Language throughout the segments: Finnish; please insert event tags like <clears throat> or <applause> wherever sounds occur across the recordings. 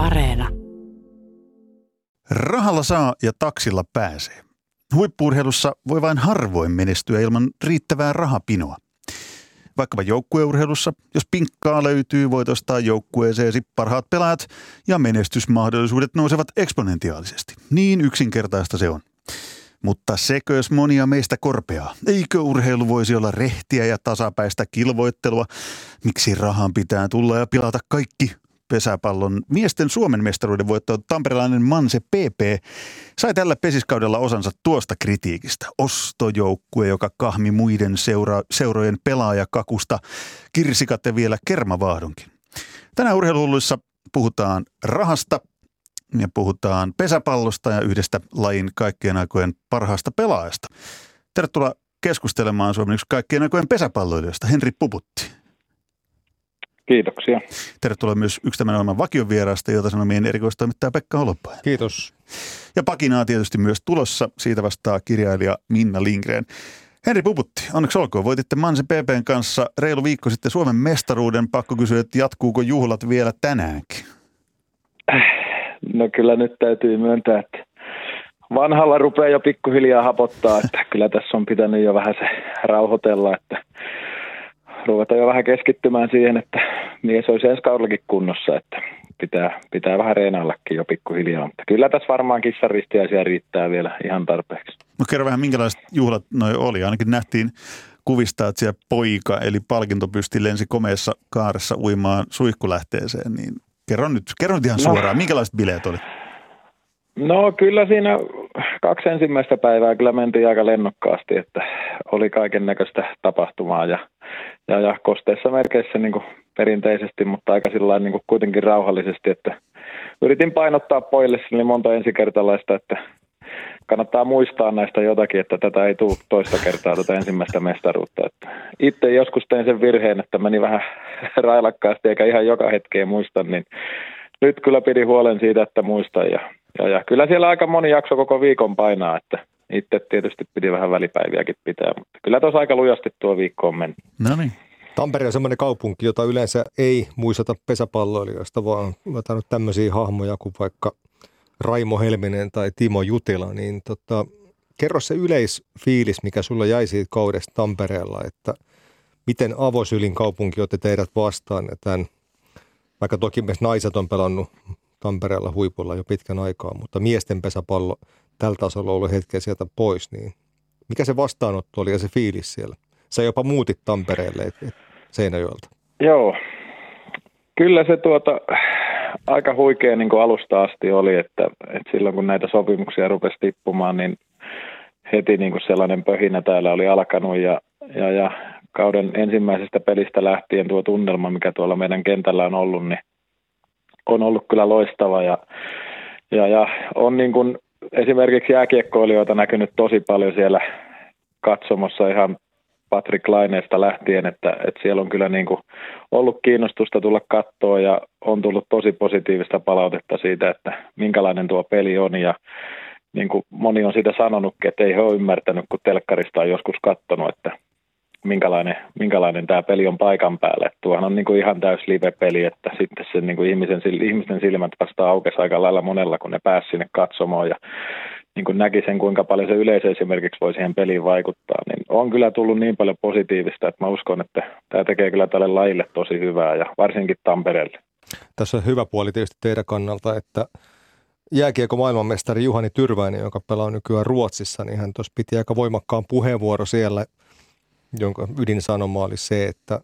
Areena. Rahalla saa ja taksilla pääsee. Huippuurheilussa voi vain harvoin menestyä ilman riittävää rahapinoa. Vaikkapa joukkueurheilussa, jos pinkkaa löytyy, voit ostaa joukkueeseesi parhaat pelaajat ja menestysmahdollisuudet nousevat eksponentiaalisesti. Niin yksinkertaista se on. Mutta sekös monia meistä korpeaa? Eikö urheilu voisi olla rehtiä ja tasapäistä kilvoittelua? Miksi rahan pitää tulla ja pilata kaikki? Pesäpallon miesten Suomen mestaruuden voitto tamperelainen Manse PP sai tällä pesiskaudella osansa tuosta kritiikistä. Ostojoukkue, joka kahmi muiden seura- seurojen pelaajakakusta, kirsikat ja vielä kermavaahdonkin. Tänään urheiluhulluissa puhutaan rahasta, ja puhutaan pesäpallosta ja yhdestä lajin kaikkien aikojen parhaasta pelaajasta. Tervetuloa keskustelemaan Suomen yksi kaikkien aikojen pesäpalloilijoista, Henri Puputti. Kiitoksia. Tervetuloa myös yksi tämän ohjelman vakiovieraasta, jota sanomien erikoistoimittaja Pekka Holopainen. Kiitos. Ja pakinaa tietysti myös tulossa, siitä vastaa kirjailija Minna Lindgren. Henri Puputti, onneksi olkoon. Voititte Manse PPn kanssa reilu viikko sitten Suomen mestaruuden. Pakko kysyä, että jatkuuko juhlat vielä tänäänkin? No kyllä nyt täytyy myöntää, että vanhalla rupeaa jo pikkuhiljaa hapottaa, että kyllä tässä on pitänyt jo vähän se rauhoitella, että ruveta jo vähän keskittymään siihen, että mies olisi ensi kaudellakin kunnossa, että pitää, pitää vähän reenaillakin jo pikkuhiljaa. Mutta kyllä tässä varmaan kissaristiäisiä riittää vielä ihan tarpeeksi. No kerro vähän, minkälaiset juhlat noi oli. Ainakin nähtiin kuvista, että siellä poika, eli palkintopysti lensi komeessa kaaressa uimaan suihkulähteeseen, niin Kerro nyt, kerro nyt ihan no. suoraan, minkälaiset bileet oli? No kyllä siinä kaksi ensimmäistä päivää kyllä mentiin aika lennokkaasti, että oli kaiken näköistä tapahtumaa ja, ja, ja kosteissa merkeissä niin kuin perinteisesti, mutta aika sillä niin kuin kuitenkin rauhallisesti, että yritin painottaa pojille niin monta ensikertalaista, että kannattaa muistaa näistä jotakin, että tätä ei tule toista kertaa tätä ensimmäistä mestaruutta. Että itse joskus tein sen virheen, että meni vähän <laughs> railakkaasti eikä ihan joka hetkeen muista, niin nyt kyllä pidi huolen siitä, että muistan. Ja, ja, ja kyllä siellä aika moni jakso koko viikon painaa, että itse tietysti pidi vähän välipäiviäkin pitää, mutta kyllä tuossa aika lujasti tuo viikko on mennyt. No niin. Tampere on semmoinen kaupunki, jota yleensä ei muisteta pesäpalloilijoista, vaan otan tämmöisiä hahmoja kuin vaikka – Raimo Helminen tai Timo Jutila, niin tota, kerro se yleisfiilis, mikä sulla jäi siitä kaudesta Tampereella, että miten avosylin kaupunki otti teidät vastaan, ja tämän, vaikka toki myös naiset on pelannut Tampereella huipulla jo pitkän aikaa, mutta miesten pesäpallo tällä tasolla on ollut hetkeä sieltä pois, niin mikä se vastaanotto oli ja se fiilis siellä? Sä jopa muutit Tampereelle Seinäjoelta. Joo, kyllä se tuota, aika huikea niin kuin alusta asti oli, että, että silloin kun näitä sopimuksia rupesi tippumaan, niin heti niin kuin sellainen pöhinä täällä oli alkanut ja, ja, ja kauden ensimmäisestä pelistä lähtien tuo tunnelma, mikä tuolla meidän kentällä on ollut, niin on ollut kyllä loistava ja, ja, ja on niin kuin esimerkiksi jääkiekkoilijoita näkynyt tosi paljon siellä katsomossa ihan Patrick Laineesta lähtien, että, että siellä on kyllä niin kuin ollut kiinnostusta tulla kattoon ja on tullut tosi positiivista palautetta siitä, että minkälainen tuo peli on ja niin kuin moni on siitä sanonutkin, että ei he ole ymmärtänyt, kun telkkarista on joskus katsonut, että minkälainen, minkälainen tämä peli on paikan päällä. Että tuohan on niin kuin ihan täys live-peli, että sitten se niin kuin ihmisen, ihmisten silmät vasta aukesi aika lailla monella, kun ne pääsi sinne katsomaan ja niin kuin näki sen, kuinka paljon se yleisö esimerkiksi voi siihen peliin vaikuttaa, niin on kyllä tullut niin paljon positiivista, että mä uskon, että tämä tekee kyllä tälle lajille tosi hyvää ja varsinkin Tampereelle. Tässä on hyvä puoli tietysti teidän kannalta, että jääkiekko maailmanmestari Juhani Tyrväinen, joka pelaa nykyään Ruotsissa, niin hän tuossa piti aika voimakkaan puheenvuoro siellä, jonka ydinsanoma oli se, että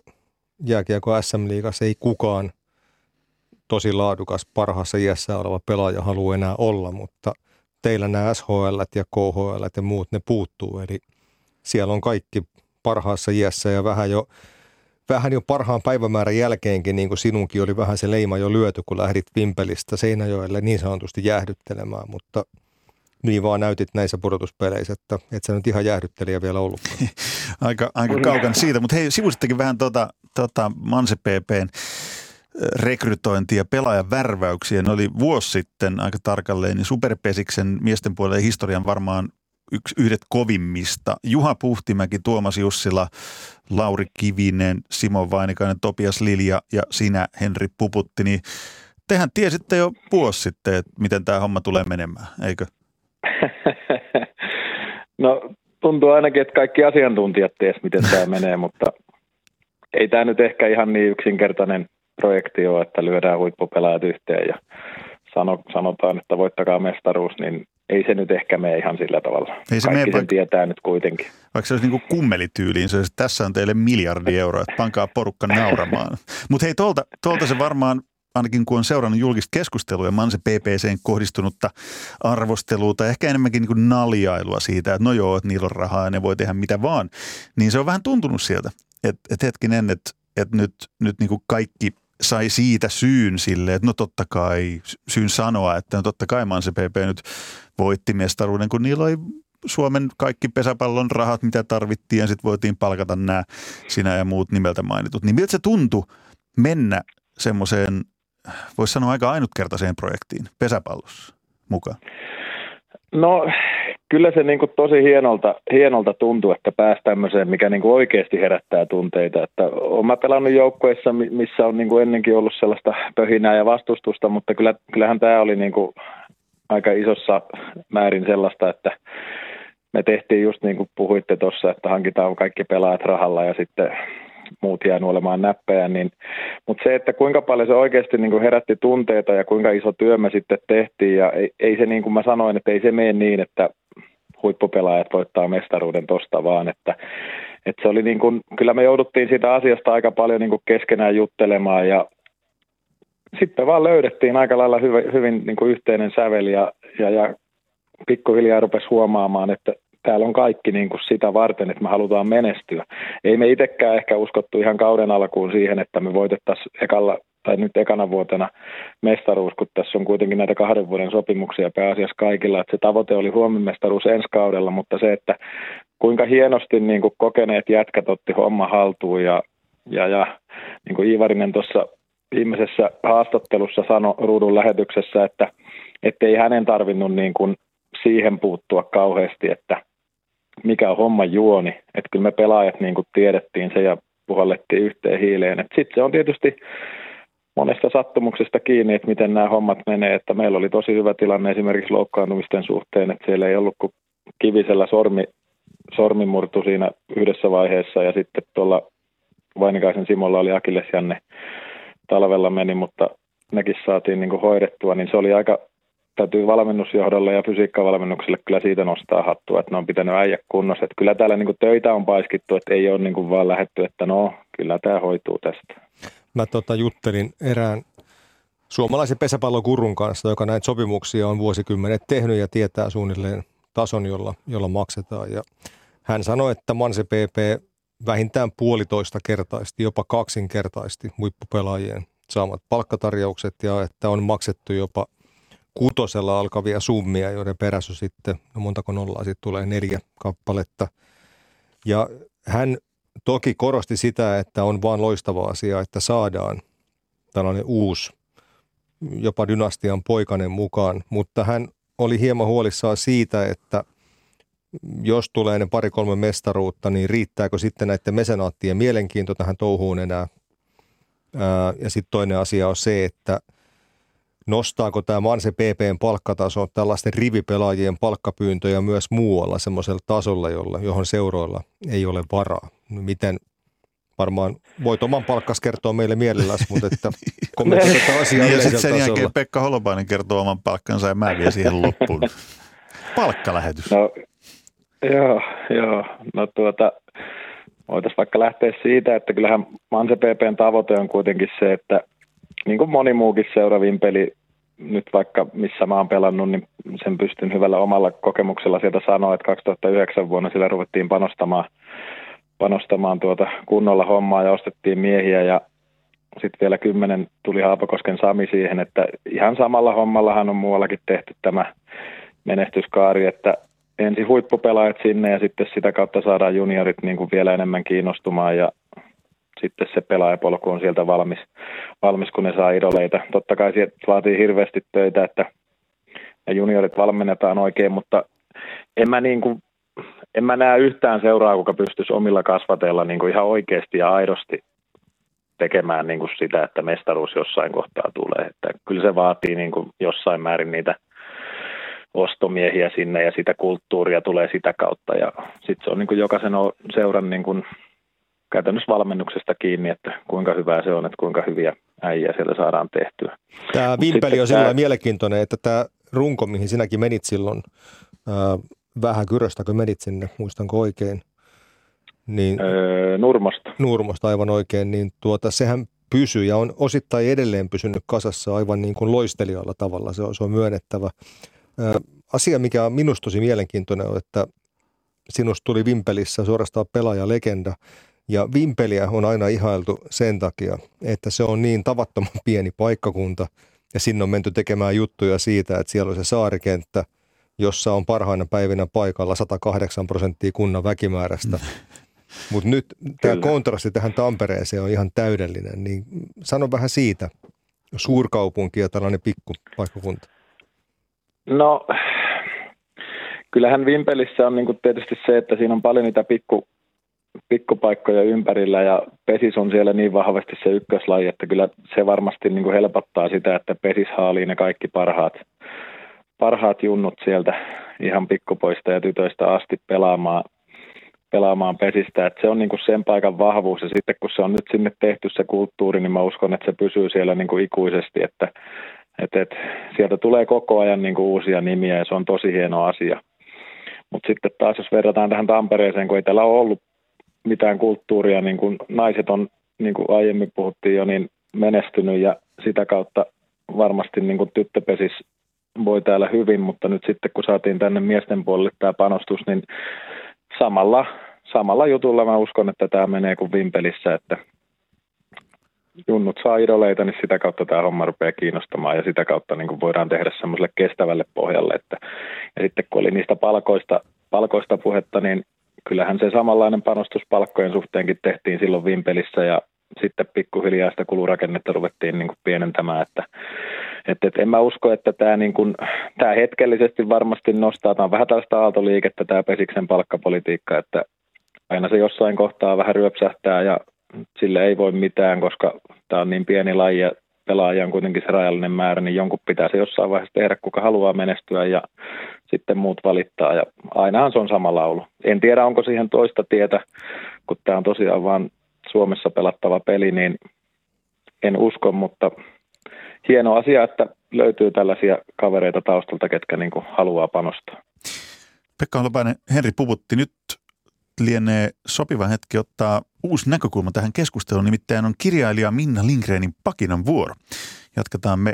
jääkiekko SM-liigassa ei kukaan tosi laadukas parhaassa iässä oleva pelaaja halua enää olla, mutta – teillä nämä SHL ja KHL ja muut, ne puuttuu. Eli siellä on kaikki parhaassa iässä ja vähän jo, vähän jo parhaan päivämäärän jälkeenkin, niin kuin sinunkin oli vähän se leima jo lyöty, kun lähdit Vimpelistä Seinäjoelle niin sanotusti jäähdyttelemään, mutta niin vaan näytit näissä pudotuspeleissä, että et sä nyt ihan jäähdyttelijä vielä ollut. <laughs> aika, aika kaukan siitä, mutta hei, sivusittekin vähän tota, tota Manse PPn rekrytointi ja pelaajan värväyksiä. Ne oli vuosi sitten aika tarkalleen, niin Superpesiksen miesten puolelle historian varmaan yksi, yhdet kovimmista. Juha Puhtimäki, Tuomas Jussila, Lauri Kivinen, Simo Vainikainen, Topias Lilja ja sinä Henri Puputti. Niin tehän tiesitte jo vuosi sitten, että miten tämä homma tulee menemään, eikö? <laughs> no tuntuu ainakin, että kaikki asiantuntijat ties, miten tämä menee, mutta ei tämä nyt ehkä ihan niin yksinkertainen projekti ole, että lyödään huippupelaajat yhteen ja sano, sanotaan, että voittakaa mestaruus, niin ei se nyt ehkä mene ihan sillä tavalla. Ei se Kaikki sen vaikka, tietää nyt kuitenkin. Vaikka se olisi niin kummelityyliin, se olisi, että tässä on teille miljardi euroa, että pankaa porukka nauramaan. <laughs> Mutta hei, tuolta, tuolta se varmaan ainakin kun on seurannut julkista keskustelua ja Manse PPCen kohdistunutta arvostelua tai ehkä enemmänkin niin kuin naljailua siitä, että no joo, että niillä on rahaa ja ne voi tehdä mitä vaan, niin se on vähän tuntunut sieltä, että, että hetkinen, että, että nyt, nyt niin kuin kaikki sai siitä syyn sille, että no totta kai syyn sanoa, että no totta kai Manse PP nyt voitti mestaruuden, kun niillä oli Suomen kaikki pesäpallon rahat, mitä tarvittiin, ja sitten voitiin palkata nämä sinä ja muut nimeltä mainitut. Niin miltä se tuntui mennä semmoiseen, voisi sanoa aika ainutkertaiseen projektiin pesäpallossa mukaan? No kyllä se niin kuin tosi hienolta, hienolta tuntuu, että pääsi tämmöiseen, mikä niin kuin oikeasti herättää tunteita. Että olen mä pelannut joukkueissa, missä on niin kuin ennenkin ollut sellaista pöhinää ja vastustusta, mutta kyllä, kyllähän tämä oli niin kuin aika isossa määrin sellaista, että me tehtiin just niin kuin puhuitte tuossa, että hankitaan kaikki pelaajat rahalla ja sitten muut jää nuolemaan näppejä, niin, mutta se, että kuinka paljon se oikeasti niin kuin herätti tunteita ja kuinka iso työ me sitten tehtiin ja ei, ei se niin kuin mä sanoin, että ei se mene niin, että huippupelaajat voittaa mestaruuden tosta vaan, että, että se oli niin kuin, kyllä me jouduttiin siitä asiasta aika paljon niin kuin keskenään juttelemaan ja sitten vaan löydettiin aika lailla hyvin, hyvin niin kuin yhteinen sävel ja, ja, ja pikkuhiljaa rupesi huomaamaan, että täällä on kaikki niin kuin sitä varten, että me halutaan menestyä. Ei me itsekään ehkä uskottu ihan kauden alkuun siihen, että me voitettaisiin ekalla tai nyt ekana vuotena mestaruus, kun tässä on kuitenkin näitä kahden vuoden sopimuksia pääasiassa kaikilla. Että se tavoite oli huomimestaruus ensi kaudella, mutta se, että kuinka hienosti niin kuin kokeneet jätkät otti homma haltuun ja, ja, ja niin kuin Iivarinen tuossa viimeisessä haastattelussa sanoi ruudun lähetyksessä, että ei hänen tarvinnut niin kuin siihen puuttua kauheasti, että mikä on homma juoni. Että kyllä me pelaajat niin kuin tiedettiin se ja puhallettiin yhteen hiileen. Sitten se on tietysti monesta sattumuksesta kiinni, että miten nämä hommat menee. Että meillä oli tosi hyvä tilanne esimerkiksi loukkaantumisten suhteen, että siellä ei ollut kuin kivisellä sormi, sormi murtu siinä yhdessä vaiheessa ja sitten tuolla Vainikaisen Simolla oli Akilles Janne talvella meni, mutta nekin saatiin niin kuin hoidettua, niin se oli aika, täytyy valmennusjohdolle ja fysiikkavalmennukselle kyllä siitä nostaa hattua, että ne on pitänyt äijä kunnossa. Että kyllä täällä niin kuin töitä on paiskittu, että ei ole niin kuin vaan lähetty, että no, kyllä tämä hoituu tästä. Mä tota, juttelin erään suomalaisen pesäpallokurun kanssa, joka näitä sopimuksia on vuosikymmenet tehnyt ja tietää suunnilleen tason, jolla, jolla maksetaan. Ja hän sanoi, että Manse PP vähintään puolitoista kertaisesti, jopa kaksinkertaisesti huippupelaajien saamat palkkatarjoukset ja että on maksettu jopa kutosella alkavia summia, joiden perässä sitten, no montako nollaa sitten tulee, neljä kappaletta. Ja hän toki korosti sitä, että on vaan loistava asia, että saadaan tällainen uusi, jopa dynastian poikanen mukaan, mutta hän oli hieman huolissaan siitä, että jos tulee ne pari-kolme mestaruutta, niin riittääkö sitten näiden mesenaattien mielenkiinto tähän touhuun enää? ja sitten toinen asia on se, että nostaako tämä Manse PPn palkkataso tällaisten rivipelaajien palkkapyyntöjä myös muualla semmoisella tasolla, jolla, johon seuroilla ei ole varaa? Miten varmaan voit oman palkkas kertoa meille mielelläsi, mutta että <laughs> kommentoida tätä asiaa niin, ja sitten sen tasolla. jälkeen Pekka Holopainen kertoo oman palkkansa ja mä vielä siihen loppuun. Palkkalähetys. No, joo, joo. No tuota, voitaisiin vaikka lähteä siitä, että kyllähän Manse PPn tavoite on kuitenkin se, että niin kuin moni muukin seuraavin peli, nyt vaikka missä mä oon pelannut, niin sen pystyn hyvällä omalla kokemuksella sieltä sanoa, että 2009 vuonna sillä ruvettiin panostamaan, panostamaan tuota kunnolla hommaa ja ostettiin miehiä ja sitten vielä kymmenen tuli Haapakosken Sami siihen, että ihan samalla hommallahan on muuallakin tehty tämä menestyskaari, että ensin huippupelaajat sinne ja sitten sitä kautta saadaan juniorit niin kuin vielä enemmän kiinnostumaan ja sitten se pelaajapolku on sieltä valmis, valmis kun ne saa idoleita. Totta kai sieltä vaatii hirveästi töitä, että ja juniorit valmennetaan oikein, mutta en mä, niin kuin, en mä näe yhtään seuraa, joka pystyisi omilla kasvateilla niin kuin ihan oikeasti ja aidosti tekemään niin kuin sitä, että mestaruus jossain kohtaa tulee. Että kyllä se vaatii niin kuin jossain määrin niitä ostomiehiä sinne ja sitä kulttuuria tulee sitä kautta ja sitten se on niin kuin jokaisen seuran niin kuin käytännössä valmennuksesta kiinni, että kuinka hyvää se on, että kuinka hyviä äijä siellä saadaan tehtyä. Tämä Vimpeli on sillä tämä... mielenkiintoinen, että tämä runko, mihin sinäkin menit silloin, ää, vähän kyröstä, kun menit sinne, muistanko oikein? Niin, öö, Nurmosta. Nurmosta, aivan oikein. Niin tuota, sehän pysyy ja on osittain edelleen pysynyt kasassa aivan niin kuin loistelijalla tavalla, se on, se on myönnettävä. Ää, asia, mikä on minusta tosi mielenkiintoinen, on, että sinusta tuli Vimpelissä suorastaan pelaajalegenda. Ja Vimpeliä on aina ihailtu sen takia, että se on niin tavattoman pieni paikkakunta ja sinne on menty tekemään juttuja siitä, että siellä on se saarikenttä, jossa on parhaina päivinä paikalla 108 prosenttia kunnan väkimäärästä. <laughs> Mutta nyt tämä kontrasti tähän Tampereeseen on ihan täydellinen, niin sano vähän siitä, suurkaupunki ja tällainen pikkupaikkakunta. No, kyllähän Vimpelissä on niin tietysti se, että siinä on paljon niitä pikku, pikkupaikkoja ympärillä ja pesis on siellä niin vahvasti se ykköslaji, että kyllä se varmasti niin kuin helpottaa sitä, että pesis haalii ne kaikki parhaat, parhaat junnut sieltä ihan pikkupoista ja tytöistä asti pelaamaan, pelaamaan pesistä. Että se on niin kuin sen paikan vahvuus ja sitten kun se on nyt sinne tehty se kulttuuri, niin mä uskon, että se pysyy siellä niin kuin ikuisesti, että et, et, sieltä tulee koko ajan niin kuin uusia nimiä ja se on tosi hieno asia. Mutta sitten taas jos verrataan tähän Tampereeseen, kun ei täällä ole ollut mitään kulttuuria, niin kuin naiset on, niin kuin aiemmin puhuttiin jo, niin menestynyt ja sitä kautta varmasti niin kuin tyttöpesis voi täällä hyvin, mutta nyt sitten kun saatiin tänne miesten puolelle tämä panostus, niin samalla, samalla jutulla mä uskon, että tämä menee kuin vimpelissä, että junnut saa idoleita, niin sitä kautta tämä homma rupeaa kiinnostamaan ja sitä kautta niin kuin voidaan tehdä semmoiselle kestävälle pohjalle. Että, ja sitten kun oli niistä palkoista, palkoista puhetta, niin kyllähän se samanlainen panostus palkkojen suhteenkin tehtiin silloin Vimpelissä ja sitten pikkuhiljaa sitä kulurakennetta ruvettiin niin kuin pienentämään, että et, et en mä usko, että tämä niin kuin, tää hetkellisesti varmasti nostaa, tämä on vähän tällaista aaltoliikettä tämä Pesiksen palkkapolitiikka, että aina se jossain kohtaa vähän ryöpsähtää ja sille ei voi mitään, koska tämä on niin pieni laji ja pelaaja on kuitenkin se rajallinen määrä, niin jonkun pitää se jossain vaiheessa tehdä, kuka haluaa menestyä ja sitten muut valittaa. Ja ainahan se on sama laulu. En tiedä, onko siihen toista tietä, kun tämä on tosiaan vain Suomessa pelattava peli, niin en usko, mutta hieno asia, että löytyy tällaisia kavereita taustalta, ketkä niin haluaa panostaa. Pekka Holopainen, Henri puvutti nyt lienee sopiva hetki ottaa uusi näkökulma tähän keskusteluun, nimittäin on kirjailija Minna Lindgrenin pakinan vuoro. Jatketaan me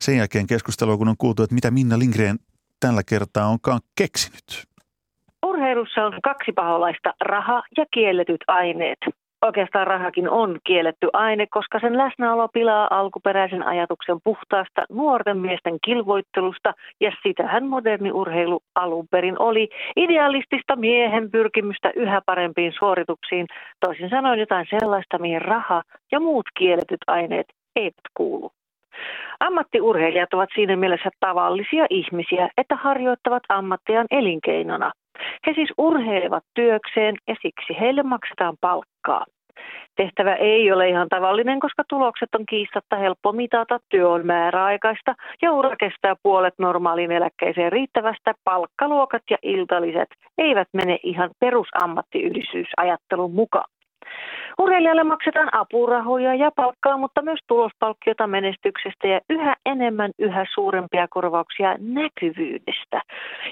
sen jälkeen keskustelua, kun on kuultu, että mitä Minna Lindgren tällä kertaa onkaan keksinyt. Urheilussa on kaksi paholaista, raha ja kielletyt aineet. Oikeastaan rahakin on kielletty aine, koska sen läsnäolo pilaa alkuperäisen ajatuksen puhtaasta nuorten miesten kilvoittelusta, ja sitähän moderni urheilu alun perin oli. Idealistista miehen pyrkimystä yhä parempiin suorituksiin, toisin sanoen jotain sellaista, mihin raha ja muut kielletyt aineet eivät kuulu. Ammattiurheilijat ovat siinä mielessä tavallisia ihmisiä, että harjoittavat ammattiaan elinkeinona. He siis urheilevat työkseen ja siksi heille maksetaan palkkaa. Tehtävä ei ole ihan tavallinen, koska tulokset on kiistatta helppo mitata, työ on määräaikaista ja ura kestää puolet normaalin eläkkeeseen riittävästä. Palkkaluokat ja iltaliset eivät mene ihan perusammattiyhdistysajattelun mukaan. Urheilijalle maksetaan apurahoja ja palkkaa, mutta myös tulospalkkiota menestyksestä ja yhä enemmän yhä suurempia korvauksia näkyvyydestä,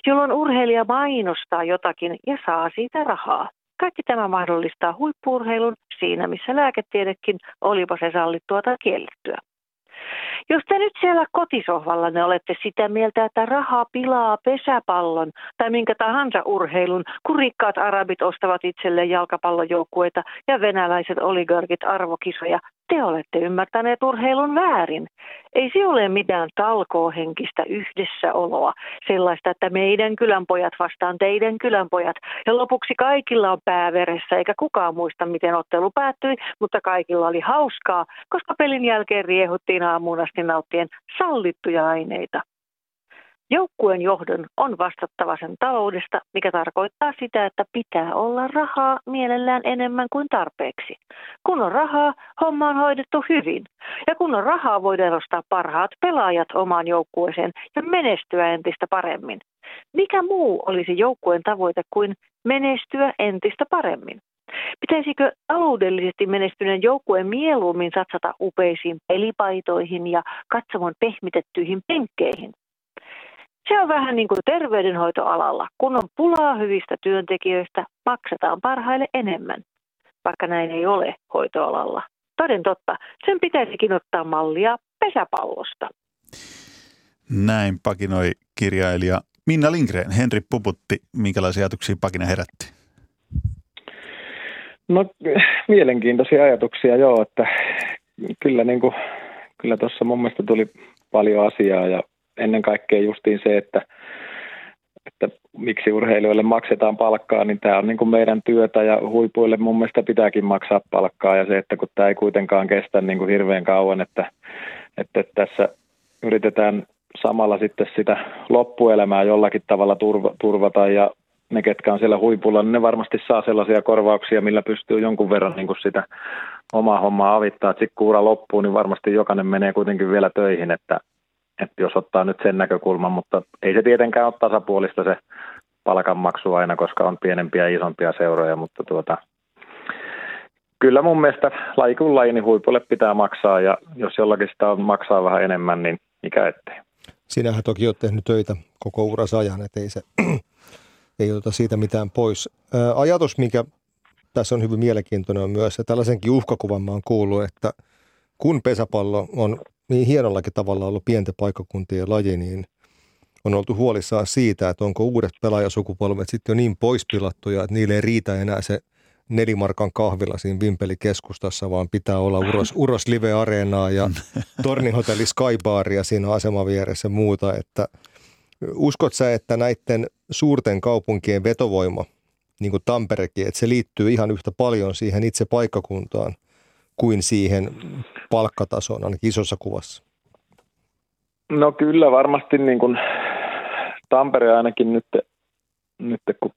jolloin urheilija mainostaa jotakin ja saa siitä rahaa. Kaikki tämä mahdollistaa huippuurheilun siinä, missä lääketiedekin, olipa se sallittua tai kiellettyä. Jos te nyt siellä kotisohvalla ne olette sitä mieltä, että raha pilaa pesäpallon tai minkä tahansa urheilun, kun rikkaat arabit ostavat itselleen jalkapallojoukkueita ja venäläiset oligarkit arvokisoja, te olette ymmärtäneet urheilun väärin. Ei se ole mitään talkoohenkistä yhdessäoloa, sellaista, että meidän kylänpojat vastaan teidän kylänpojat. Ja lopuksi kaikilla on pääveressä, eikä kukaan muista, miten ottelu päättyi, mutta kaikilla oli hauskaa, koska pelin jälkeen riehuttiin aamuun asti nauttien sallittuja aineita. Joukkueen johdon on vastattava sen taloudesta, mikä tarkoittaa sitä, että pitää olla rahaa mielellään enemmän kuin tarpeeksi. Kun on rahaa, homma on hoidettu hyvin. Ja kun on rahaa, voidaan ostaa parhaat pelaajat omaan joukkueeseen ja menestyä entistä paremmin. Mikä muu olisi joukkueen tavoite kuin menestyä entistä paremmin? Pitäisikö taloudellisesti menestyneen joukkueen mieluummin satsata upeisiin pelipaitoihin ja katsomon pehmitettyihin penkkeihin? Se on vähän niin kuin terveydenhoitoalalla. Kun on pulaa hyvistä työntekijöistä, maksetaan parhaille enemmän, vaikka näin ei ole hoitoalalla. Toden totta, sen pitäisikin ottaa mallia pesäpallosta. Näin pakinoi kirjailija Minna Lindgren. Henri Puputti, minkälaisia ajatuksia pakina herätti? No mielenkiintoisia ajatuksia joo, että kyllä, niin kuin, kyllä tuossa mun mielestä tuli paljon asiaa ja ennen kaikkea justiin se, että, että miksi urheilijoille maksetaan palkkaa, niin tämä on niin kuin meidän työtä ja huipuille mun mielestä pitääkin maksaa palkkaa ja se, että kun tämä ei kuitenkaan kestä niin kuin hirveän kauan, että, että tässä yritetään samalla sitten sitä loppuelämää jollakin tavalla turva, turvata ja ne, ketkä on siellä huipulla, niin ne varmasti saa sellaisia korvauksia, millä pystyy jonkun verran niin kuin sitä omaa hommaa avittaa. Sitten kun ura loppuu, niin varmasti jokainen menee kuitenkin vielä töihin, että, että jos ottaa nyt sen näkökulman, mutta ei se tietenkään ole tasapuolista se palkanmaksu aina, koska on pienempiä ja isompia seuroja, mutta tuota, kyllä mun mielestä laji kuin niin huipulle pitää maksaa ja jos jollakin sitä on maksaa vähän enemmän, niin mikä ettei. Sinähän toki olet tehnyt töitä koko urassa ajan, että ei, se, <clears throat> ei ota siitä mitään pois. Ajatus, mikä tässä on hyvin mielenkiintoinen on myös, että tällaisenkin uhkakuvan mä oon kuullut, että kun pesäpallo on niin hienollakin tavalla ollut pienten paikkakuntien laji, niin on oltu huolissaan siitä, että onko uudet pelaajasukupolvet sitten jo niin poispilattuja, että niille ei riitä enää se nelimarkan kahvila siinä Vimpeli-keskustassa, vaan pitää olla Uros, <laughs> Uros Live-areenaa ja Tornihotelli Skybaaria siinä aseman vieressä ja muuta. Että uskot sä, että näiden suurten kaupunkien vetovoima, niin kuin Tamperekin, että se liittyy ihan yhtä paljon siihen itse paikkakuntaan kuin siihen palkkatasoon, ainakin isossa kuvassa? No kyllä varmasti niin kuin Tampere ainakin nyt, nyt kun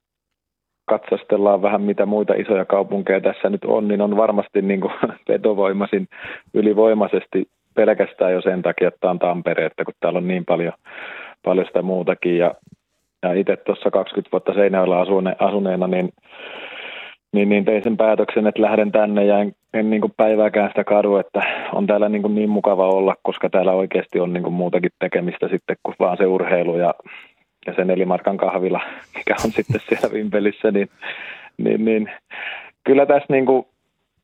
katsastellaan vähän mitä muita isoja kaupunkeja tässä nyt on, niin on varmasti niin kuin <laughs> vetovoimaisin ylivoimaisesti pelkästään jo sen takia, että on Tampere, että kun täällä on niin paljon, paljon sitä muutakin. Ja, ja itse tuossa 20 vuotta Seinäjoella asune, asuneena, niin, niin, niin tein sen päätöksen, että lähden tänne ja en, en niin kuin päivääkään sitä kadu, että on täällä niin, kuin niin mukava olla, koska täällä oikeasti on niin kuin muutakin tekemistä sitten kuin vaan se urheilu ja ja se nelimarkan kahvila, mikä on <laughs> sitten siellä Vimpelissä, niin, niin, niin kyllä tässä, niin kuin,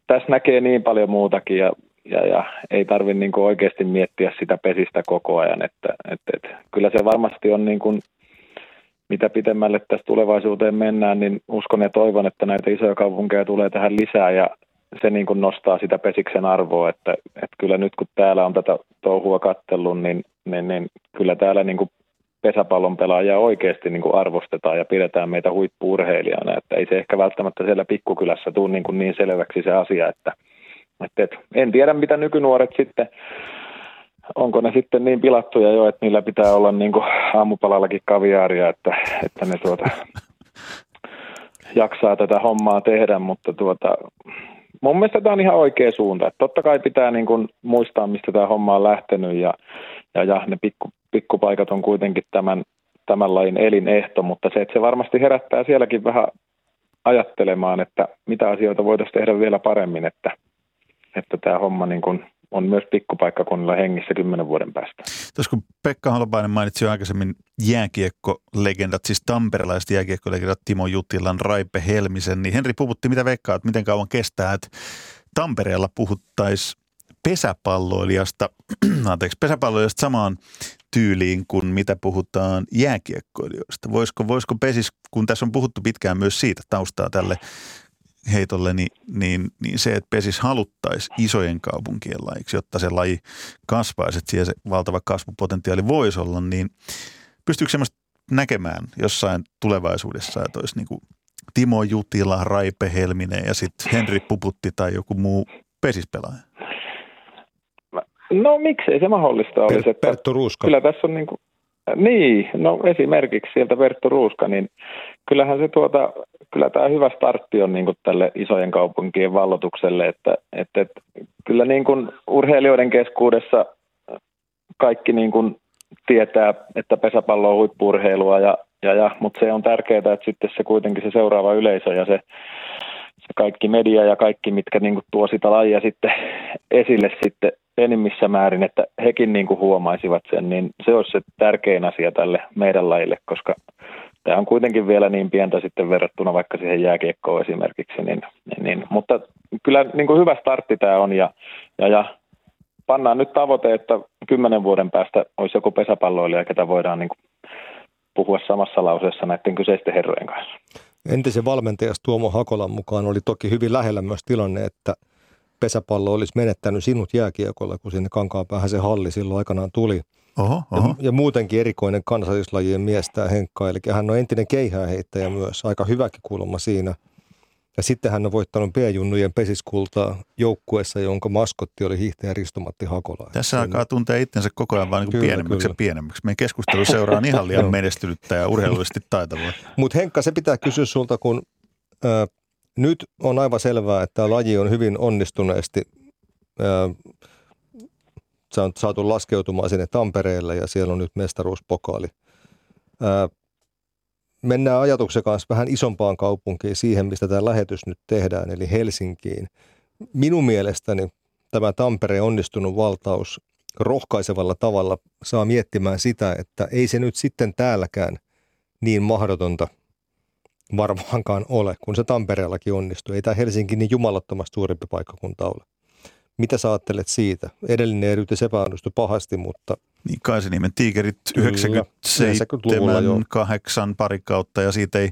tässä näkee niin paljon muutakin ja, ja, ja ei tarvitse niin oikeasti miettiä sitä pesistä koko ajan, että, että, että kyllä se varmasti on niin kuin, mitä pitemmälle tästä tulevaisuuteen mennään, niin uskon ja toivon, että näitä isoja kaupunkeja tulee tähän lisää ja se niin kuin nostaa sitä pesiksen arvoa, että, että kyllä nyt kun täällä on tätä touhua kattellut, niin, niin, niin kyllä täällä niin kuin pesäpallon pelaajia oikeasti niin kuin arvostetaan ja pidetään meitä huippuurheilijana. Että ei se ehkä välttämättä siellä pikkukylässä tule niin, kuin niin selväksi se asia, että, että en tiedä mitä nykynuoret sitten, onko ne sitten niin pilattuja jo, että niillä pitää olla niin kuin aamupalallakin kaviaaria, että, että ne tuota, <laughs> jaksaa tätä hommaa tehdä, mutta tuota, mun mielestä tämä on ihan oikea suunta. Että totta kai pitää niin kuin muistaa, mistä tämä homma on lähtenyt ja, ja, ja ne pikku, pikkupaikat on kuitenkin tämän, tämän lajin elinehto, mutta se, että se varmasti herättää sielläkin vähän ajattelemaan, että mitä asioita voitaisiin tehdä vielä paremmin, että, että tämä homma niin kuin on myös pikkupaikkakunnilla hengissä kymmenen vuoden päästä. Tuossa kun Pekka Holopainen mainitsi jo aikaisemmin jääkiekko-legendat, siis tamperelaiset jääkiekko-legendat Timo Jutilan, Raipe Helmisen, niin Henri puhutti, mitä veikkaat, miten kauan kestää, että Tampereella puhuttaisiin pesäpalloilijasta, <clears throat> anteeksi, pesäpalloilijasta samaan tyyliin kuin mitä puhutaan jääkiekkoilijoista. Voisiko, voisiko pesis, kun tässä on puhuttu pitkään myös siitä taustaa tälle heitolle, niin, niin, niin se, että pesis haluttaisi isojen kaupunkien lajiksi, jotta se laji kasvaisi, että siellä se valtava kasvupotentiaali voisi olla, niin pystyykö semmoista näkemään jossain tulevaisuudessa, että olisi niin kuin Timo Jutila, Raipe Helminen ja sitten Henri Puputti tai joku muu pesispelaaja? No miksei se mahdollista olisi. Perttu Ruuska. Kyllä tässä on niin kuin, Niin, no esimerkiksi sieltä Verttu Ruuska, niin kyllähän se tuota, kyllä tämä hyvä startti on niin tälle isojen kaupunkien vallotukselle, että, että, että kyllä niin kuin urheilijoiden keskuudessa kaikki niin kuin tietää, että pesäpallo on huippurheilua, ja, ja, ja, mutta se on tärkeää, että sitten se kuitenkin se seuraava yleisö ja se, se kaikki media ja kaikki, mitkä niin kuin tuo sitä lajia sitten esille sitten enimmissä määrin, että hekin niin kuin huomaisivat sen, niin se olisi se tärkein asia tälle meidän lajille, koska tämä on kuitenkin vielä niin pientä sitten verrattuna vaikka siihen jääkiekkoon esimerkiksi, niin, niin, mutta kyllä niin kuin hyvä startti tämä on ja, ja, ja pannaan nyt tavoite, että kymmenen vuoden päästä olisi joku pesäpalloilija, ketä voidaan niin kuin puhua samassa lauseessa näiden kyseisten herrojen kanssa. Entisen valmentajas Tuomo Hakolan mukaan oli toki hyvin lähellä myös tilanne, että pesäpallo olisi menettänyt sinut jääkiekolla, kun sinne päähän se halli silloin aikanaan tuli. Oho, oho. Ja, ja muutenkin erikoinen kansallislajien miestä Henkka, eli hän on entinen keihääheittäjä myös, aika hyväkin kuulemma siinä – ja sitten hän on voittanut B-junnujen pesiskultaa joukkueessa, jonka maskotti oli hiihtäjä Ristomatti Hakola. Tässä alkaa tuntea itsensä koko ajan vain niin pienemmäksi kyllä. ja pienemmäksi. Meidän keskustelu seuraa ihan liian <laughs> menestynyttä ja urheilullisesti taitavaa. <laughs> Mutta Henkka, se pitää kysyä sulta, kun äh, nyt on aivan selvää, että laji on hyvin onnistuneesti äh, saatu laskeutumaan sinne Tampereelle ja siellä on nyt mestaruuspokaali. Äh, mennään ajatuksen kanssa vähän isompaan kaupunkiin siihen, mistä tämä lähetys nyt tehdään, eli Helsinkiin. Minun mielestäni tämä Tampereen onnistunut valtaus rohkaisevalla tavalla saa miettimään sitä, että ei se nyt sitten täälläkään niin mahdotonta varmaankaan ole, kun se Tampereellakin onnistuu. Ei tämä Helsinki niin jumalattomasti suurempi paikkakunta ole. Mitä sä ajattelet siitä? Edellinen eriytys epäonnistui pahasti, mutta – niin Kaisinimen tiikerit 97, 8 pari kautta ja siitä ei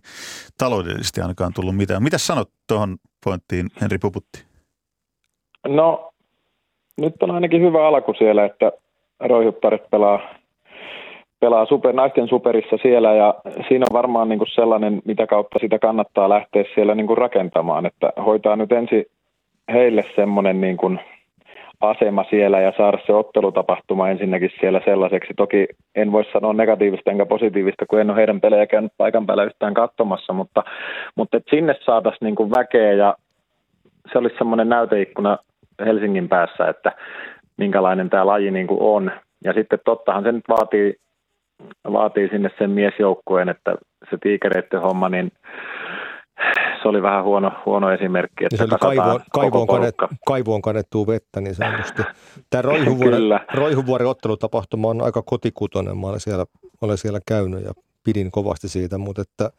taloudellisesti ainakaan tullut mitään. Mitä sanot tuohon pointtiin, Henri Puputti? No, nyt on ainakin hyvä alku siellä, että roihuttaret pelaa, pelaa super, naisten superissa siellä ja siinä on varmaan niin kuin sellainen, mitä kautta sitä kannattaa lähteä siellä niin kuin rakentamaan, että hoitaa nyt ensin heille semmoinen niin kuin – asema siellä ja saada se ottelutapahtuma ensinnäkin siellä sellaiseksi. Toki en voi sanoa negatiivista enkä positiivista, kun en ole heidän pelejä käynyt paikan päällä yhtään katsomassa, mutta, mutta et sinne saataisiin niin kuin väkeä ja se olisi semmoinen näyteikkuna Helsingin päässä, että minkälainen tämä laji niin kuin on. Ja sitten tottahan se nyt vaatii, vaatii sinne sen miesjoukkueen, että se tiikereiden homma, niin se oli vähän huono, huono esimerkki. Että niin se oli kaivoon, kaivoon, kannet, kaivoon kannettua vettä niin sanotusti. Tämä Roihuvuoren, Roihuvuoren ottelutapahtuma on aika kotikutonen. Mä olen siellä, olen siellä käynyt ja pidin kovasti siitä, mutta että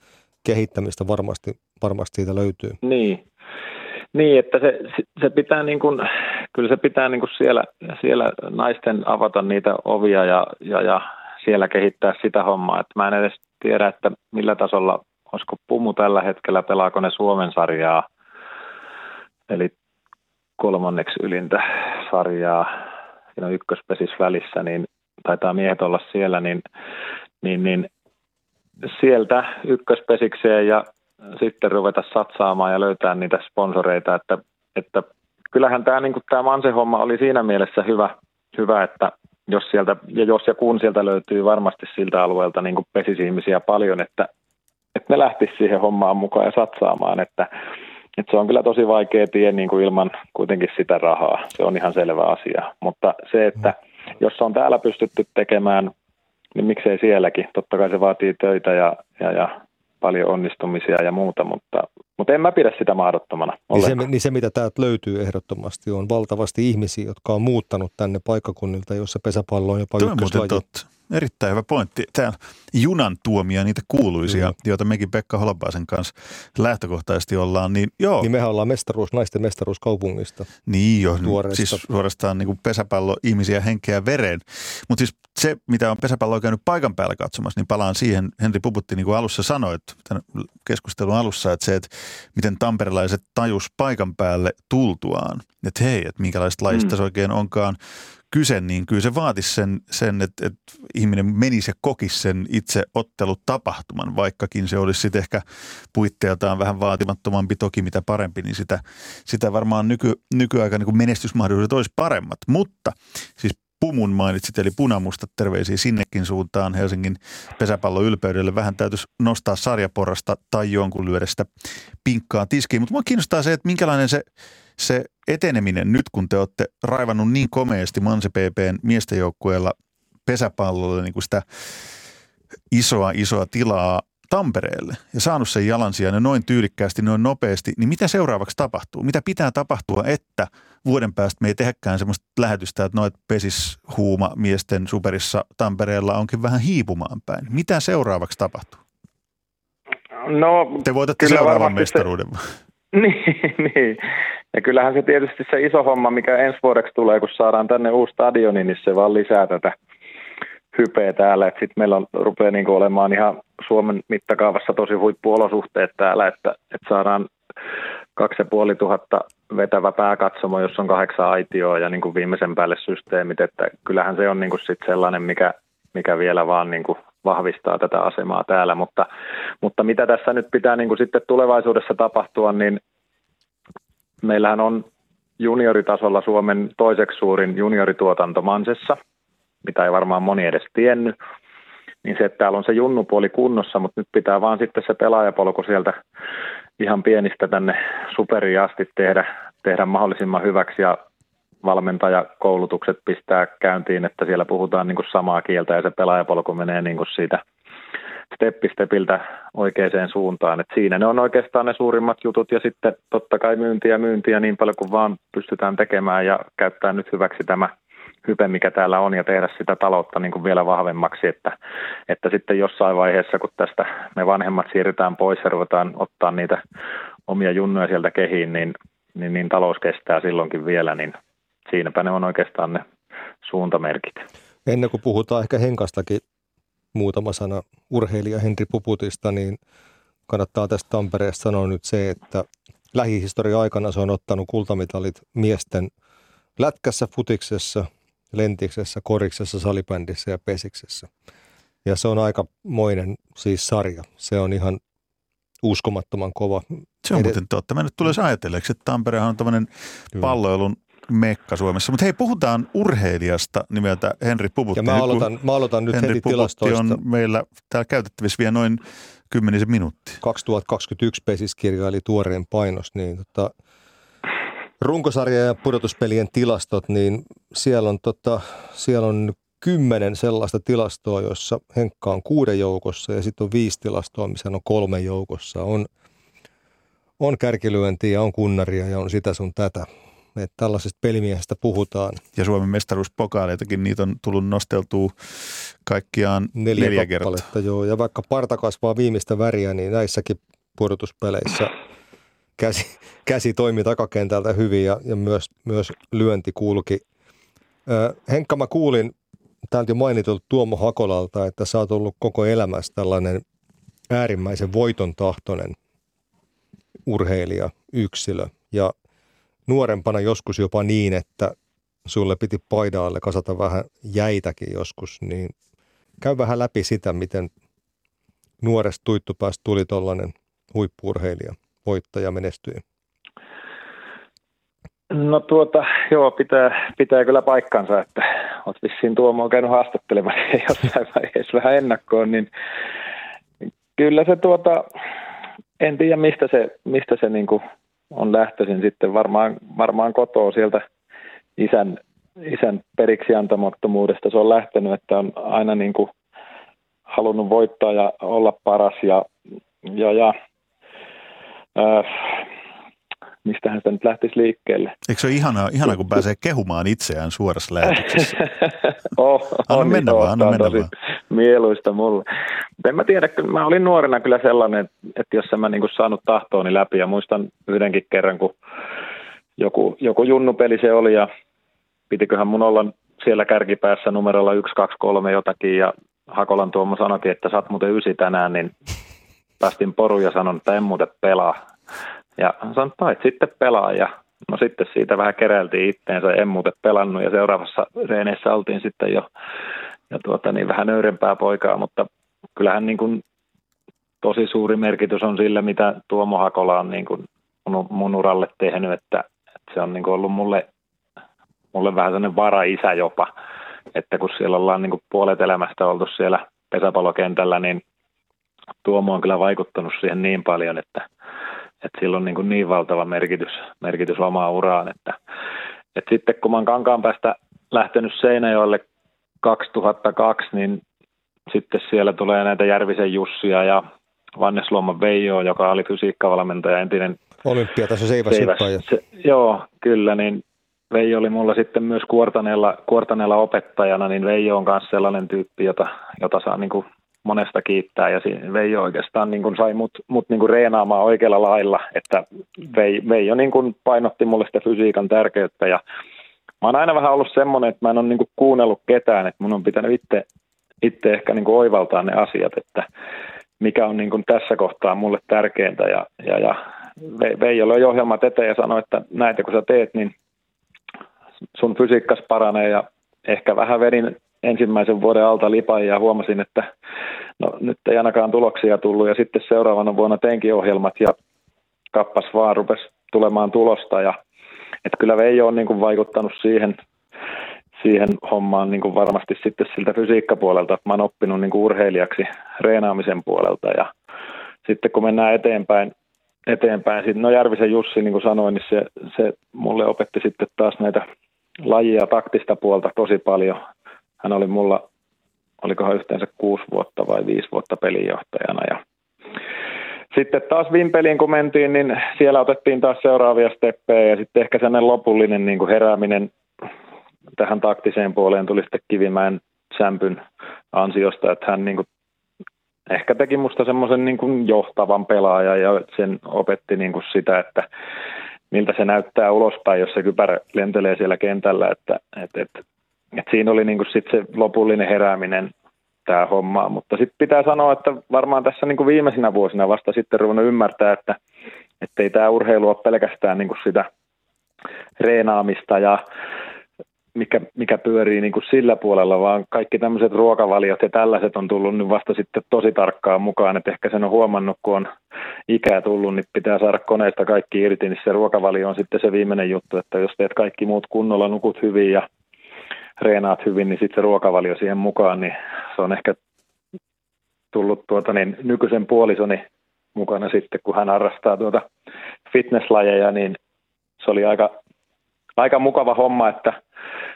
kehittämistä varmasti, varmasti siitä löytyy. Niin, niin että se, se pitää niin kuin, kyllä se pitää niin kuin siellä, siellä naisten avata niitä ovia ja, ja, ja siellä kehittää sitä hommaa. Että mä en edes tiedä, että millä tasolla olisiko Pumu tällä hetkellä, pelaako ne Suomen sarjaa, eli kolmanneksi ylintä sarjaa, siinä on ykköspesis välissä, niin taitaa miehet olla siellä, niin, niin, niin sieltä ykköspesikseen ja sitten ruveta satsaamaan ja löytää niitä sponsoreita, että, että kyllähän tämä, niin tämä Manse-homma oli siinä mielessä hyvä, hyvä että jos sieltä, ja jos ja kun sieltä löytyy varmasti siltä alueelta niin pesisihmisiä paljon, että että ne lähtisivät siihen hommaan mukaan ja satsaamaan, että, että se on kyllä tosi vaikea tie niin kuin ilman kuitenkin sitä rahaa. Se on ihan selvä asia. Mutta se, että jos se on täällä pystytty tekemään, niin miksei sielläkin. Totta kai se vaatii töitä ja, ja, ja paljon onnistumisia ja muuta, mutta, mutta en mä pidä sitä mahdottomana. Niin se, niin se, mitä täältä löytyy ehdottomasti, on valtavasti ihmisiä, jotka on muuttanut tänne paikkakunnilta, jossa pesäpallo on jopa ykköslaji. totta. Erittäin hyvä pointti. Tämä junan tuomia, niitä kuuluisia, mm. joita mekin Pekka Holopaisen kanssa lähtökohtaisesti ollaan. Niin, joo. niin mehän ollaan mestaruus, naisten mestaruuskaupungista. Niin jo, siis suorastaan niin kuin pesäpallo ihmisiä henkeä veren. Mutta siis se, mitä on pesäpallo käynyt paikan päällä katsomassa, niin palaan siihen, Henri Puputti niin kuin alussa sanoi, että tämän keskustelun alussa, että se, että miten tamperelaiset tajus paikan päälle tultuaan, että hei, että minkälaista lajista mm. se oikein onkaan kyse, niin kyllä se vaatisi sen, sen että, että ihminen menisi ja kokisi sen itse ottelutapahtuman, vaikkakin se olisi sitten ehkä puitteeltaan vähän vaatimattomampi toki mitä parempi, niin sitä, sitä varmaan nyky, nykyaika niin menestysmahdollisuudet olisi paremmat. Mutta siis Pumun mainitsit, eli punamusta terveisiä sinnekin suuntaan Helsingin pesäpallon ylpeydelle. Vähän täytyisi nostaa sarjaporrasta tai jonkun lyödä sitä pinkkaa tiskiin. Mutta mua kiinnostaa se, että minkälainen se, se eteneminen nyt, kun te olette raivannut niin komeasti Manse PPn miesten joukkueella pesäpallolle niin kuin sitä isoa, isoa tilaa Tampereelle ja saanut sen jalansijan noin tyylikkäästi, noin nopeasti, niin mitä seuraavaksi tapahtuu? Mitä pitää tapahtua, että vuoden päästä me ei tehdäkään sellaista lähetystä, että noit pesis huuma miesten superissa Tampereella onkin vähän hiipumaan päin. Mitä seuraavaksi tapahtuu? No, Te voitatte seuraavan mestaruuden. Se, <laughs> niin, niin, ja kyllähän se tietysti se iso homma, mikä ensi vuodeksi tulee, kun saadaan tänne uusi stadioni, niin se vaan lisää tätä hypeä täällä, sitten meillä on, rupeaa niin olemaan ihan Suomen mittakaavassa tosi huippuolosuhteet täällä, että, että saadaan kaksi ja puoli tuhatta vetävä pääkatsomo, jossa on kahdeksan aitioa ja niin kuin viimeisen päälle systeemit, että kyllähän se on niin kuin sit sellainen, mikä, mikä vielä vaan niin vahvistaa tätä asemaa täällä, mutta, mutta mitä tässä nyt pitää niin kuin sitten tulevaisuudessa tapahtua, niin meillähän on junioritasolla Suomen toiseksi suurin juniorituotanto Mansessa – mitä ei varmaan moni edes tiennyt, niin se, että täällä on se junnupuoli kunnossa, mutta nyt pitää vaan sitten se pelaajapolku sieltä ihan pienistä tänne superiin asti tehdä, tehdä mahdollisimman hyväksi ja valmentajakoulutukset pistää käyntiin, että siellä puhutaan niin kuin samaa kieltä ja se pelaajapolku menee niin kuin siitä steppistepiltä oikeaan suuntaan. Et siinä ne on oikeastaan ne suurimmat jutut ja sitten totta kai myyntiä myyntiä niin paljon kuin vaan pystytään tekemään ja käyttää nyt hyväksi tämä – hype, mikä täällä on, ja tehdä sitä taloutta niin kuin vielä vahvemmaksi, että, että sitten jossain vaiheessa, kun tästä me vanhemmat siirrytään pois ja ruvetaan ottaa niitä omia junnoja sieltä kehiin, niin, niin, niin talous kestää silloinkin vielä, niin siinäpä ne on oikeastaan ne suuntamerkit. Ennen kuin puhutaan ehkä Henkastakin muutama sana urheilija Henri Puputista, niin kannattaa tästä Tampereesta sanoa nyt se, että lähihistoria aikana se on ottanut kultamitalit miesten lätkässä, futiksessa – lentiksessä, koriksessa, salibändissä ja pesiksessä. Ja se on aika moinen siis sarja. Se on ihan uskomattoman kova. Se on muuten totta. Mä nyt tulisi ajatelleeksi, että Tamperehan on tämmöinen palloilun mekka Suomessa. Mutta hei, puhutaan urheilijasta nimeltä Henri Puputti. Ja mä aloitan, mä aloitan nyt Henri heti Puputti tilastoista. on meillä täällä käytettävissä vielä noin kymmenisen minuuttia. 2021 pesiskirjaili tuoreen painos, niin tota, runkosarja ja pudotuspelien tilastot, niin siellä on, tota, siellä on kymmenen sellaista tilastoa, jossa Henkka on kuuden joukossa ja sitten on viisi tilastoa, missä on kolme joukossa. On, on kärkilyöntiä, on kunnaria ja on sitä sun tätä. Että tällaisesta pelimiehestä puhutaan. Ja Suomen mestaruuspokaaleitakin, niitä on tullut nosteltua kaikkiaan neljä, neljä kertaa. Joo, ja vaikka parta kasvaa viimeistä väriä, niin näissäkin pudotuspeleissä käsi, käsi toimi takakentältä hyvin ja, ja myös, myös lyönti kulki. Ö, Henkka, mä kuulin täältä jo mainitulta Tuomo Hakolalta, että sä oot ollut koko elämässä tällainen äärimmäisen voiton tahtoinen urheilija, yksilö. Ja nuorempana joskus jopa niin, että sulle piti paidaalle kasata vähän jäitäkin joskus, niin käy vähän läpi sitä, miten nuoresta tuittupäästä tuli tuollainen huippurheilija voittaja menestyi? No tuota, joo, pitää, pitää kyllä paikkansa, että olet vissiin Tuomo käynyt haastattelemassa <laughs> jossain vaiheessa vähän ennakkoon, niin kyllä se tuota, en tiedä mistä se, mistä se niin kuin on lähtöisin sitten, varmaan, varmaan kotoa sieltä isän, isän periksi antamattomuudesta se on lähtenyt, että on aina niin kuin halunnut voittaa ja olla paras ja, ja, ja äh, mistähän sitä nyt lähtisi liikkeelle. Eikö se ole ihanaa, ihanaa kun pääsee kehumaan itseään suorassa lähetyksessä? <laughs> oh, anna on, mennä vaan, anna mennä vaan. Mieluista mulle. En mä tiedä, mä olin nuorena kyllä sellainen, että jos mä niin saanut tahtooni läpi ja muistan yhdenkin kerran, kun joku, joku junnupeli se oli ja pitiköhän mun olla siellä kärkipäässä numerolla 1, 2, 3 jotakin ja Hakolan Tuomo sanoikin, että oot muuten ysi tänään, niin päästin poruun ja sanon, että en muuten pelaa. Ja sanoin, että sitten pelaa ja no sitten siitä vähän keräiltiin itteensä, en muuten pelannut ja seuraavassa reeneissä oltiin sitten jo ja tuota, niin vähän nöyrempää poikaa, mutta kyllähän niin kuin tosi suuri merkitys on sillä, mitä Tuomo Hakola on niin kuin mun, mun uralle tehnyt, että, että se on niin kuin ollut mulle, mulle vähän sellainen vara-isä jopa, että kun siellä ollaan niin kuin puolet elämästä oltu siellä pesäpallokentällä, niin Tuomo on kyllä vaikuttanut siihen niin paljon, että, että sillä on niin, kuin niin valtava merkitys, merkitys omaan uraan, että, että sitten kun mä oon kankaan päästä lähtenyt Seinäjoelle 2002, niin sitten siellä tulee näitä Järvisen Jussia ja Vannes Luoman Veijo, joka oli fysiikkavalmentaja, entinen Olympiataso seiväs, seiväs se, Joo, kyllä, niin Veijo oli mulla sitten myös Kuortaneella, Kuortaneella opettajana, niin Veijo on myös sellainen tyyppi, jota, jota saa niin kuin monesta kiittää. Ja Veijo oikeastaan niin kuin sai mut, mut niin kuin reenaamaan oikealla lailla, että Veijo niin kuin painotti mulle sitä fysiikan tärkeyttä ja mä oon aina vähän ollut semmoinen, että mä en ole niin kuin kuunnellut ketään, että mun on pitänyt itse, itse ehkä niin kuin oivaltaa ne asiat, että mikä on niin kuin tässä kohtaa mulle tärkeintä. Ja, ja, ja Veijo löi ohjelmat eteen ja sanoi, että näitä kun sä teet, niin sun fysiikkas paranee ja ehkä vähän vedin ensimmäisen vuoden alta lipan ja huomasin, että no, nyt ei ainakaan tuloksia tullut. Ja sitten seuraavana vuonna teinkin ohjelmat ja kappas vaan rupesi tulemaan tulosta ja että kyllä Veijo on niin kuin vaikuttanut siihen, siihen hommaan niin kuin varmasti sitten siltä fysiikkapuolelta, mä oon oppinut niin kuin urheilijaksi reenaamisen puolelta ja sitten kun mennään eteenpäin, eteenpäin. Sitten, no Järvisen Jussi, niin kuin sanoin, niin se, se mulle opetti sitten taas näitä lajia taktista puolta tosi paljon. Hän oli mulla, olikohan yhteensä kuusi vuotta vai viisi vuotta pelinjohtajana. Ja sitten taas Vimpeliin kun mentiin, niin siellä otettiin taas seuraavia steppejä ja sitten ehkä sellainen lopullinen niin kuin herääminen tähän taktiseen puoleen tuli sitten Kivimäen sämpyn ansiosta, että hän niin kuin ehkä teki musta semmoisen niin kuin johtavan pelaajan ja sen opetti niin kuin sitä, että miltä se näyttää ulospäin, jos se kypärä lentelee siellä kentällä, että et, et, et siinä oli niin kuin sit se lopullinen herääminen tämä homma, mutta sitten pitää sanoa, että varmaan tässä niin kuin viimeisinä vuosina vasta sitten ruvennut ymmärtää, että ei tämä urheilu ole pelkästään niin kuin sitä reenaamista ja mikä, mikä pyörii niin kuin sillä puolella, vaan kaikki tämmöiset ruokavaliot ja tällaiset on tullut nyt vasta sitten tosi tarkkaan mukaan, että ehkä sen on huomannut, kun on ikää tullut, niin pitää saada koneesta kaikki irti, niin se ruokavalio on sitten se viimeinen juttu, että jos teet kaikki muut kunnolla, nukut hyvin ja reenaat hyvin, niin sitten se ruokavalio siihen mukaan, niin se on ehkä tullut tuota, niin nykyisen puolisoni mukana sitten, kun hän harrastaa tuota fitnesslajeja, niin se oli aika, aika mukava homma, että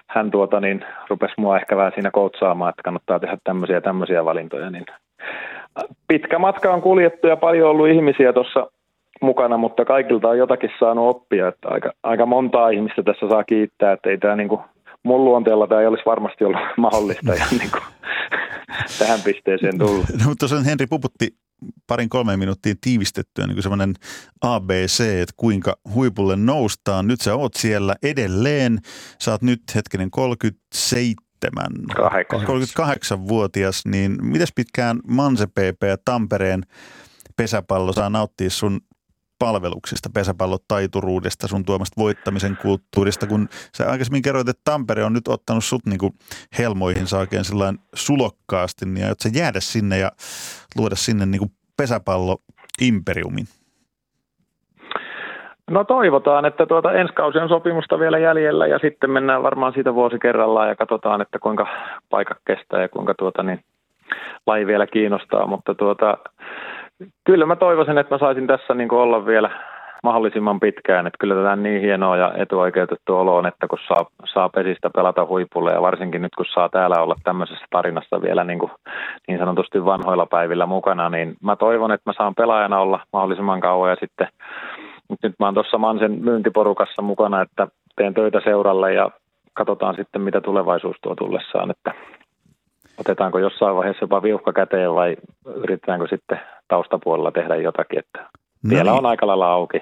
hän tuota, niin, rupesi mua ehkä vähän siinä koutsaamaan, että kannattaa tehdä tämmöisiä tämmöisiä valintoja. Niin pitkä matka on kuljettu ja paljon ollut ihmisiä tuossa mukana, mutta kaikilta on jotakin saanut oppia. Että aika, aika montaa ihmistä tässä saa kiittää, että ei tämä niin kuin, mun luonteella tämä ei olisi varmasti ollut <laughs> mahdollista ja niin kuin, tähän pisteeseen tullut. No, mutta tosiaan Henri Puputti parin kolmeen minuuttiin tiivistettyä niin semmoinen ABC, että kuinka huipulle noustaan. Nyt sä oot siellä edelleen. Sä oot nyt hetkinen 37 38-vuotias, niin mitäs pitkään Manse PP ja Tampereen pesäpallo saa nauttia sun palveluksista, pesäpallotaituruudesta, sun tuomasta voittamisen kulttuurista, kun sä aikaisemmin kerroit, että Tampere on nyt ottanut sut niin helmoihinsa oikein sellainen sulokkaasti, niin aiot sä jäädä sinne ja luoda sinne niin pesäpallo-imperiumin? No toivotaan, että tuota ensi kausi on sopimusta vielä jäljellä ja sitten mennään varmaan siitä vuosi kerrallaan ja katsotaan, että kuinka paikka kestää ja kuinka tuota niin, laji vielä kiinnostaa, mutta tuota, kyllä mä toivoisin, että mä saisin tässä niin olla vielä mahdollisimman pitkään. Että kyllä tätä on niin hienoa ja etuoikeutettu olo on, että kun saa, saa pesistä pelata huipulle ja varsinkin nyt kun saa täällä olla tämmöisessä tarinassa vielä niin, kuin, niin sanotusti vanhoilla päivillä mukana, niin mä toivon, että mä saan pelaajana olla mahdollisimman kauan ja sitten nyt mä oon tuossa Mansen myyntiporukassa mukana, että teen töitä seuralle ja katsotaan sitten, mitä tulevaisuus tuo tullessaan, että otetaanko jossain vaiheessa jopa viuhka käteen vai yritetäänkö sitten taustapuolella tehdä jotakin, että no vielä niin. on aika lailla auki.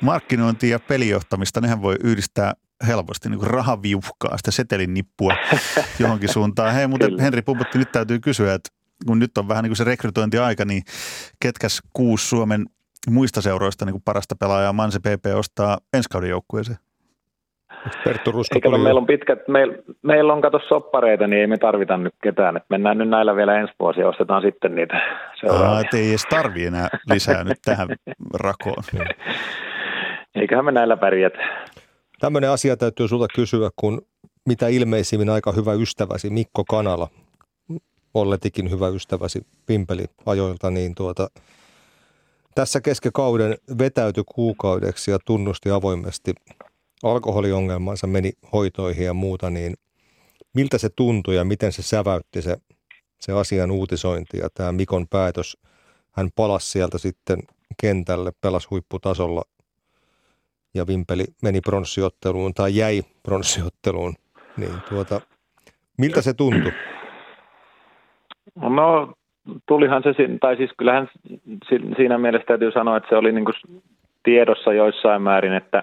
Markkinointi ja pelijohtamista, nehän voi yhdistää helposti niin kuin rahaviuhkaa, sitä setelin nippua <laughs> johonkin suuntaan. Hei, mutta Henri Puputti, nyt täytyy kysyä, että kun nyt on vähän niin kuin se rekrytointiaika, niin ketkäs kuusi Suomen muista seuroista niin kuin parasta pelaajaa Manse PP ostaa ensi kauden joukkueeseen? Perttu Rusko Eikä meillä on pitkät, meillä, meillä on kato soppareita, niin ei me tarvita nyt ketään. Et mennään nyt näillä vielä ensi vuosi ja ostetaan sitten niitä seuraavia. Aa, ei edes tarvi enää lisää nyt tähän rakoon. <laughs> Eiköhän me näillä pärjätä. Tämmöinen asia täytyy sulta kysyä, kun mitä ilmeisimmin aika hyvä ystäväsi Mikko Kanala, olletikin hyvä ystäväsi Pimpeli ajoilta, niin tuota, tässä keskikauden vetäytyi kuukaudeksi ja tunnusti avoimesti alkoholiongelmansa, meni hoitoihin ja muuta, niin miltä se tuntui ja miten se säväytti se, se asian uutisointi ja tämä Mikon päätös, hän palasi sieltä sitten kentälle, pelasi huipputasolla ja Vimpeli meni pronssiotteluun tai jäi pronssiotteluun, niin tuota, miltä se tuntui? No tulihan se, tai siis kyllähän siinä mielessä täytyy sanoa, että se oli niin kuin tiedossa joissain määrin, että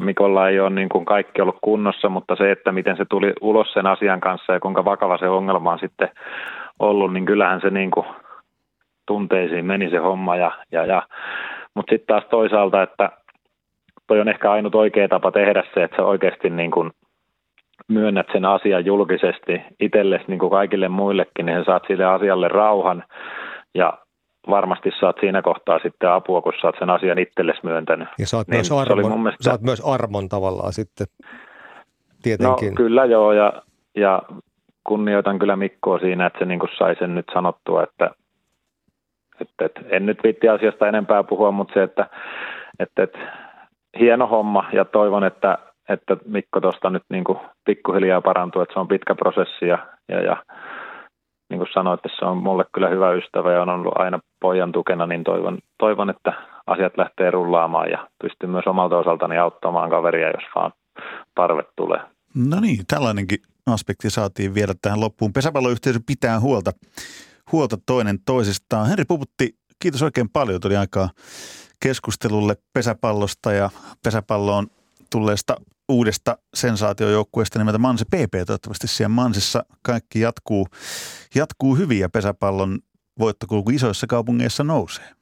Mikolla ei ole niin kuin kaikki ollut kunnossa, mutta se, että miten se tuli ulos sen asian kanssa ja kuinka vakava se ongelma on sitten ollut, niin kyllähän se niin kuin tunteisiin meni se homma. Ja, ja, ja. Mutta sitten taas toisaalta, että toi on ehkä ainut oikea tapa tehdä se, että sä oikeasti niin kuin myönnät sen asian julkisesti itsellesi niin kuin kaikille muillekin, niin sä saat sille asialle rauhan ja varmasti saat siinä kohtaa sitten apua, kun saat sen asian itsellesi myöntänyt. Ja saat, niin myös, armon, mielestä... saat myös armon tavallaan sitten tietenkin. No kyllä joo, ja, ja kunnioitan kyllä Mikkoa siinä, että se niin kuin sai sen nyt sanottua, että, että, että en nyt viitti asiasta enempää puhua, mutta se, että, että, että hieno homma ja toivon, että, että Mikko tuosta nyt niin kuin pikkuhiljaa parantuu, että se on pitkä prosessi ja, ja, ja niin kuin sanoit, se on mulle kyllä hyvä ystävä ja on ollut aina pojan tukena, niin toivon, toivon että asiat lähtee rullaamaan ja pystyn myös omalta osaltani auttamaan kaveria, jos vaan tarve tulee. No niin, tällainenkin aspekti saatiin vielä tähän loppuun. Pesäpalloyhteisö pitää huolta, huolta toinen toisistaan. Henri Puputti, kiitos oikein paljon. Tuli aikaa keskustelulle pesäpallosta ja pesäpalloon tulleesta uudesta sensaatiojoukkueesta nimeltä Manse PP. Toivottavasti siellä Mansissa kaikki jatkuu, jatkuu hyvin ja pesäpallon voittokulku isoissa kaupungeissa nousee.